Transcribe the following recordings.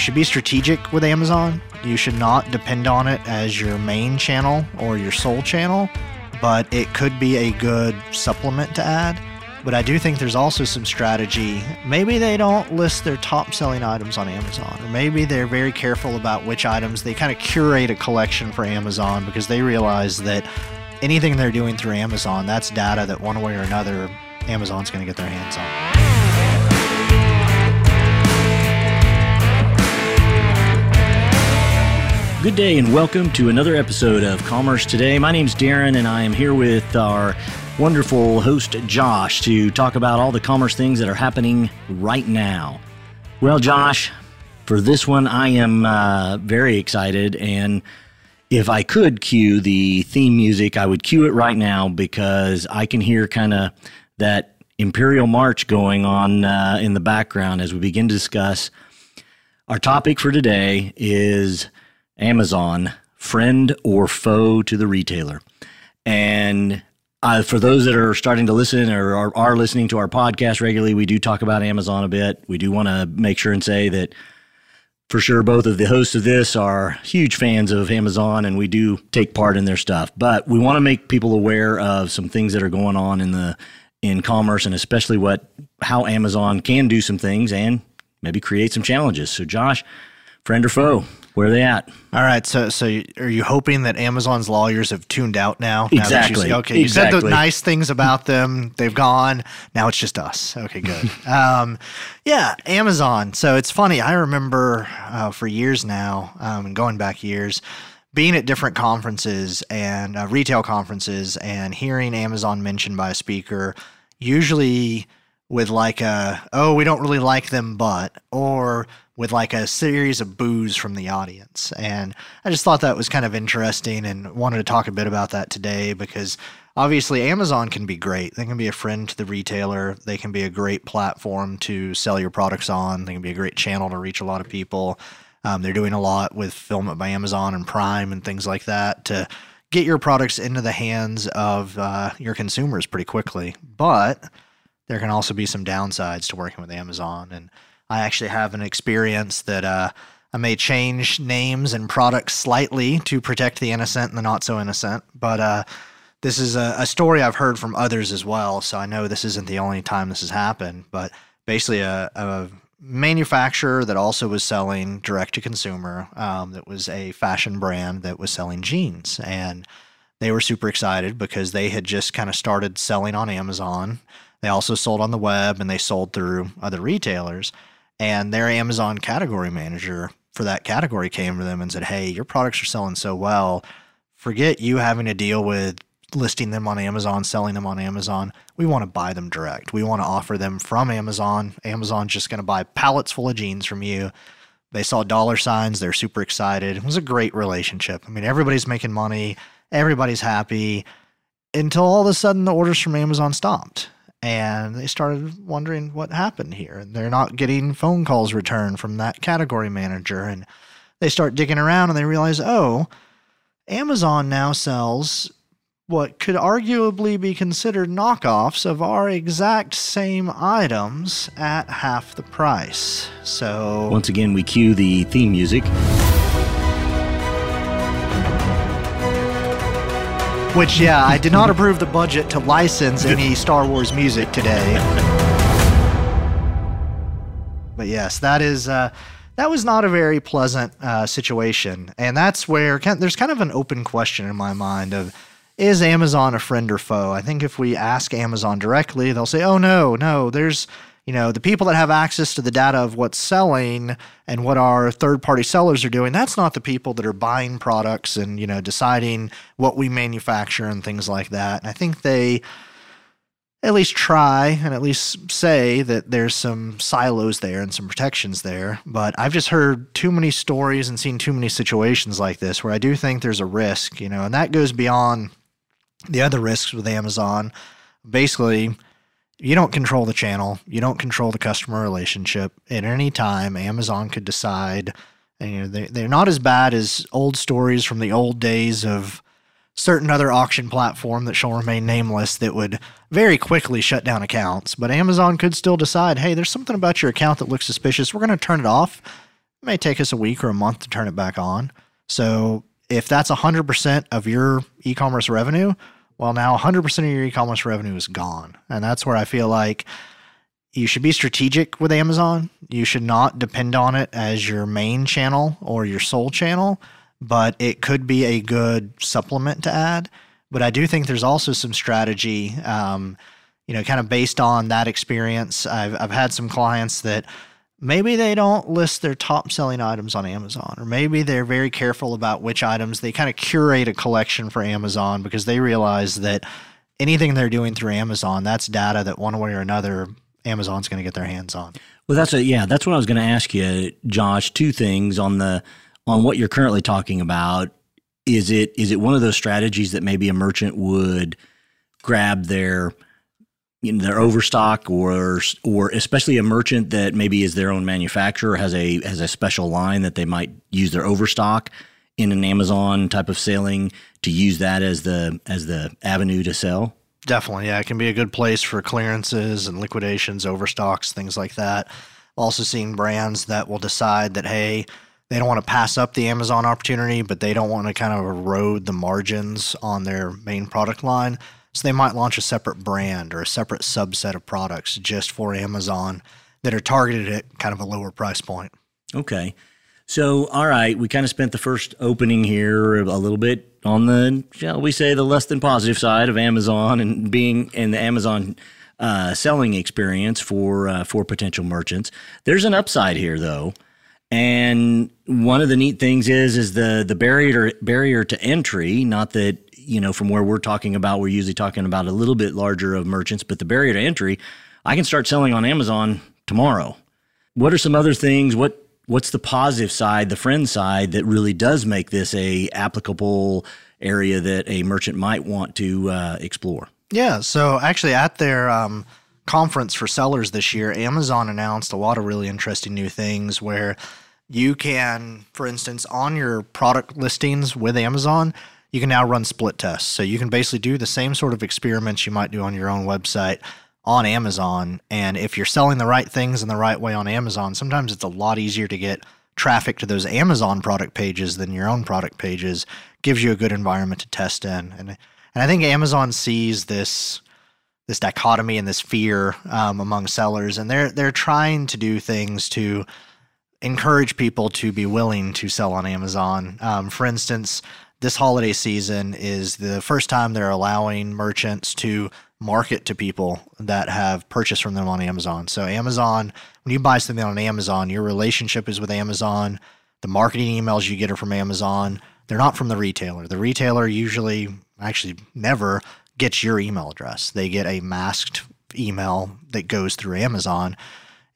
should be strategic with Amazon. You should not depend on it as your main channel or your sole channel, but it could be a good supplement to add. But I do think there's also some strategy. Maybe they don't list their top selling items on Amazon, or maybe they're very careful about which items they kind of curate a collection for Amazon because they realize that anything they're doing through Amazon, that's data that one way or another Amazon's going to get their hands on. Good day and welcome to another episode of Commerce Today. My name's Darren and I am here with our wonderful host Josh to talk about all the commerce things that are happening right now. Well, Josh, for this one, I am uh, very excited. And if I could cue the theme music, I would cue it right now because I can hear kind of that Imperial March going on uh, in the background as we begin to discuss. Our topic for today is Amazon, friend or foe to the retailer. And uh, for those that are starting to listen or are, are, listening to our podcast regularly, we do talk about Amazon a bit. We do want to make sure and say that for sure both of the hosts of this are huge fans of Amazon and we do take part in their stuff. But we want to make people aware of some things that are going on in the in commerce and especially what how Amazon can do some things and maybe create some challenges. So Josh, friend or foe? Where are they at? All right. So, so are you hoping that Amazon's lawyers have tuned out now? Exactly. Now you, okay. You exactly. said the nice things about them. They've gone. Now it's just us. Okay. Good. um, yeah. Amazon. So it's funny. I remember uh, for years now, um, going back years, being at different conferences and uh, retail conferences and hearing Amazon mentioned by a speaker, usually with like a oh we don't really like them but or with like a series of boos from the audience. And i just thought that was kind of interesting and wanted to talk a bit about that today because obviously amazon can be great. They can be a friend to the retailer. They can be a great platform to sell your products on. They can be a great channel to reach a lot of people. Um, they're doing a lot with fulfillment by amazon and prime and things like that to get your products into the hands of uh, your consumers pretty quickly. But there can also be some downsides to working with Amazon. And I actually have an experience that uh, I may change names and products slightly to protect the innocent and the not so innocent. But uh, this is a, a, story I've heard from others as well. So I know this isn't the only time this has happened. But basically, a, a manufacturer that also was selling direct to consumer, um, that was a fashion brand that was selling jeans. And they were super excited because they had just kind of started selling on Amazon they also sold on the web and they sold through other retailers. And their Amazon category manager for that category came to them and said, Hey, your products are selling so well. Forget you having to deal with listing them on Amazon, selling them on Amazon. We want to buy them direct. We want to offer them from Amazon. Amazon's just going to buy pallets full of jeans from you. They saw dollar signs. They're super excited. It was a great relationship. I mean, everybody's making money, everybody's happy until all of a sudden the orders from Amazon stopped and they started wondering what happened here. And they're not getting phone calls returned from that category manager. And they start digging around and they realize, oh, Amazon now sells what could arguably be considered knockoffs of our exact same items at half the price. So, once again, we cue the theme music. Which, yeah, I did not approve the budget to license any Star Wars music today. But yes, that is uh, that was not a very pleasant uh, situation, and that's where there's kind of an open question in my mind of is Amazon a friend or foe? I think if we ask Amazon directly, they'll say, "Oh no, no, there's." You know, the people that have access to the data of what's selling and what our third party sellers are doing, that's not the people that are buying products and, you know, deciding what we manufacture and things like that. And I think they at least try and at least say that there's some silos there and some protections there. But I've just heard too many stories and seen too many situations like this where I do think there's a risk, you know, and that goes beyond the other risks with Amazon. Basically, you don't control the channel, you don't control the customer relationship. At any time, Amazon could decide. You know, they, they're not as bad as old stories from the old days of certain other auction platform that shall remain nameless that would very quickly shut down accounts. But Amazon could still decide, hey, there's something about your account that looks suspicious. We're going to turn it off. It may take us a week or a month to turn it back on. So if that's 100% of your e commerce revenue, well, now 100% of your e commerce revenue is gone. And that's where I feel like you should be strategic with Amazon. You should not depend on it as your main channel or your sole channel, but it could be a good supplement to add. But I do think there's also some strategy, um, you know, kind of based on that experience. I've, I've had some clients that maybe they don't list their top selling items on Amazon, or maybe they're very careful about which items they kind of curate a collection for Amazon because they realize that anything they're doing through Amazon, that's data that one way or another Amazon's going to get their hands on. Well, that's a yeah. That's what I was going to ask you, Josh. Two things on the on what you're currently talking about. Is it is it one of those strategies that maybe a merchant would grab their you know, their overstock or or especially a merchant that maybe is their own manufacturer has a has a special line that they might use their overstock in an Amazon type of selling to use that as the as the avenue to sell? Definitely, yeah. It can be a good place for clearances and liquidations, overstocks, things like that. Also, seeing brands that will decide that, hey, they don't want to pass up the Amazon opportunity, but they don't want to kind of erode the margins on their main product line. So they might launch a separate brand or a separate subset of products just for Amazon that are targeted at kind of a lower price point. Okay. So, all right, we kind of spent the first opening here a little bit on the, shall we say, the less than positive side of Amazon and being in the Amazon uh, selling experience for uh, for potential merchants. There's an upside here, though, and one of the neat things is is the the barrier barrier to entry. Not that you know from where we're talking about, we're usually talking about a little bit larger of merchants, but the barrier to entry, I can start selling on Amazon tomorrow. What are some other things? What what's the positive side, the friend side that really does make this a applicable area that a merchant might want to uh, explore? Yeah. So actually, at their um, conference for sellers this year, Amazon announced a lot of really interesting new things where you can, for instance, on your product listings with Amazon, you can now run split tests. So you can basically do the same sort of experiments you might do on your own website on Amazon. And if you're selling the right things in the right way on Amazon, sometimes it's a lot easier to get traffic to those Amazon product pages than your own product pages. Gives you a good environment to test in. And and I think Amazon sees this this dichotomy and this fear um, among sellers, and they're they're trying to do things to encourage people to be willing to sell on Amazon. Um, for instance, this holiday season is the first time they're allowing merchants to market to people that have purchased from them on Amazon. So Amazon, when you buy something on Amazon, your relationship is with Amazon. The marketing emails you get are from Amazon. They're not from the retailer. The retailer usually, actually never gets your email address. They get a masked email that goes through Amazon.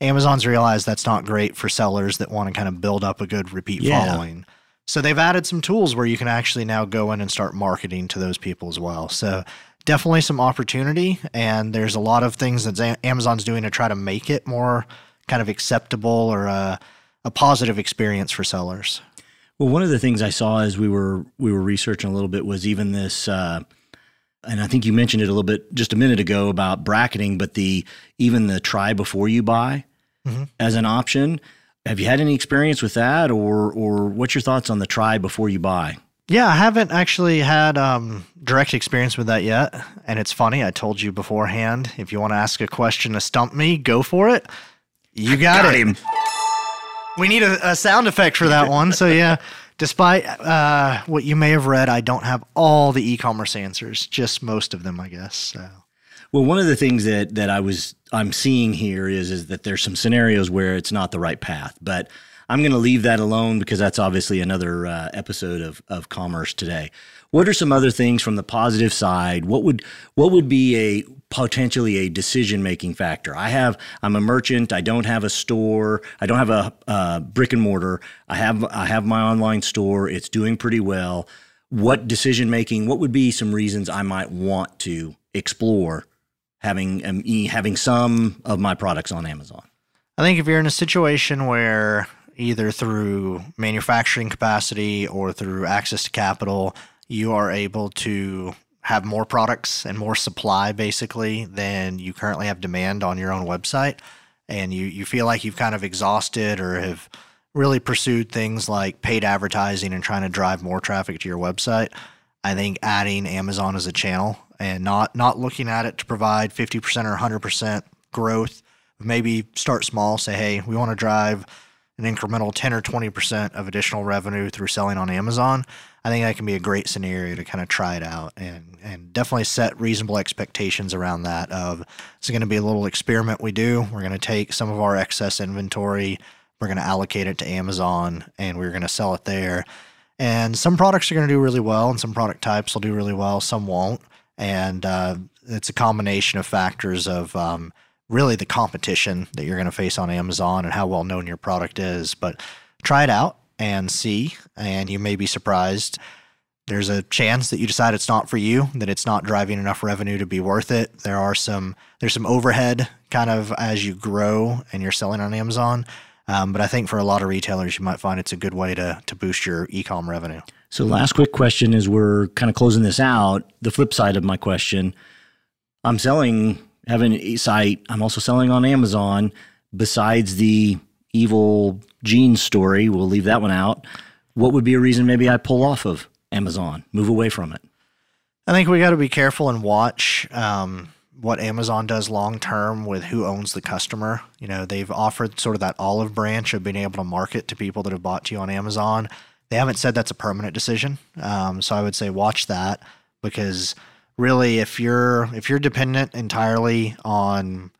Amazon's realized that's not great for sellers that want to kind of build up a good repeat yeah. following. So they've added some tools where you can actually now go in and start marketing to those people as well. So definitely some opportunity, and there's a lot of things that Amazon's doing to try to make it more kind of acceptable or a, a positive experience for sellers. Well, one of the things I saw as we were we were researching a little bit was even this, uh, and I think you mentioned it a little bit just a minute ago about bracketing, but the even the try before you buy mm-hmm. as an option. Have you had any experience with that, or or what's your thoughts on the try before you buy? Yeah, I haven't actually had um, direct experience with that yet. And it's funny, I told you beforehand if you want to ask a question to stump me, go for it. You got, got it. him. We need a, a, sound effect for that one. So, yeah, despite uh, what you may have read, I don't have all the e commerce answers, just most of them, I guess. So. Well, one of the things that, that I was I'm seeing here is is that there's some scenarios where it's not the right path, but I'm going to leave that alone because that's obviously another uh, episode of of commerce today. What are some other things from the positive side? What would what would be a potentially a decision making factor? I have I'm a merchant. I don't have a store. I don't have a, a brick and mortar. I have I have my online store. It's doing pretty well. What decision making? What would be some reasons I might want to explore having um, having some of my products on Amazon? I think if you're in a situation where either through manufacturing capacity or through access to capital, you are able to have more products and more supply basically than you currently have demand on your own website. And you, you feel like you've kind of exhausted or have really pursued things like paid advertising and trying to drive more traffic to your website, I think adding Amazon as a channel and not not looking at it to provide 50% or 100% growth, maybe start small, say, hey, we want to drive an incremental 10 or 20% of additional revenue through selling on Amazon. I think that can be a great scenario to kind of try it out and and definitely set reasonable expectations around that of it's going to be a little experiment we do. We're going to take some of our excess inventory, we're going to allocate it to Amazon and we're going to sell it there. And some products are going to do really well and some product types will do really well, some won't. And uh, it's a combination of factors of um, really the competition that you're going to face on Amazon and how well known your product is. But try it out and see, and you may be surprised. There's a chance that you decide it's not for you, that it's not driving enough revenue to be worth it. There are some there's some overhead kind of as you grow and you're selling on Amazon. Um, but I think for a lot of retailers, you might find it's a good way to to boost your e-com revenue. So, last quick question is we're kind of closing this out. The flip side of my question: I'm selling, having a site. I'm also selling on Amazon. Besides the evil gene story, we'll leave that one out. What would be a reason maybe I pull off of Amazon, move away from it? I think we got to be careful and watch um, what Amazon does long term with who owns the customer. You know, they've offered sort of that olive branch of being able to market to people that have bought to you on Amazon. They haven't said that's a permanent decision, um, so I would say watch that because really, if you're if you're dependent entirely on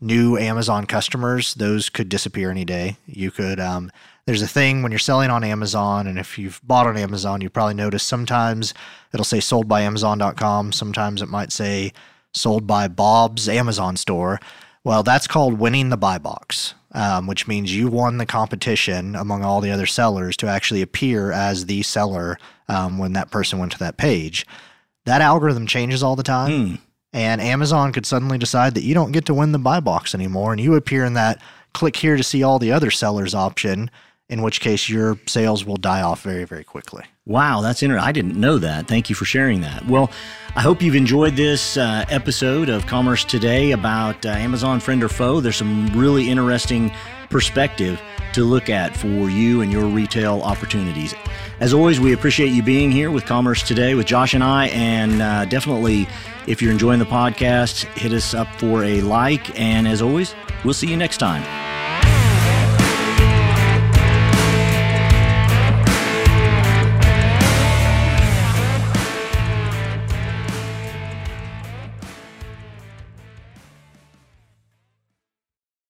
new Amazon customers, those could disappear any day. You could um, there's a thing when you're selling on Amazon, and if you've bought on Amazon, you probably noticed sometimes it'll say sold by Amazon.com. Sometimes it might say sold by Bob's Amazon store. Well, that's called winning the buy box, um, which means you won the competition among all the other sellers to actually appear as the seller um, when that person went to that page. That algorithm changes all the time. Mm. And Amazon could suddenly decide that you don't get to win the buy box anymore, and you appear in that click here to see all the other sellers option, in which case your sales will die off very, very quickly. Wow, that's interesting. I didn't know that. Thank you for sharing that. Well, I hope you've enjoyed this uh, episode of Commerce Today about uh, Amazon friend or foe. There's some really interesting perspective to look at for you and your retail opportunities. As always, we appreciate you being here with Commerce Today with Josh and I. And uh, definitely, if you're enjoying the podcast, hit us up for a like. And as always, we'll see you next time.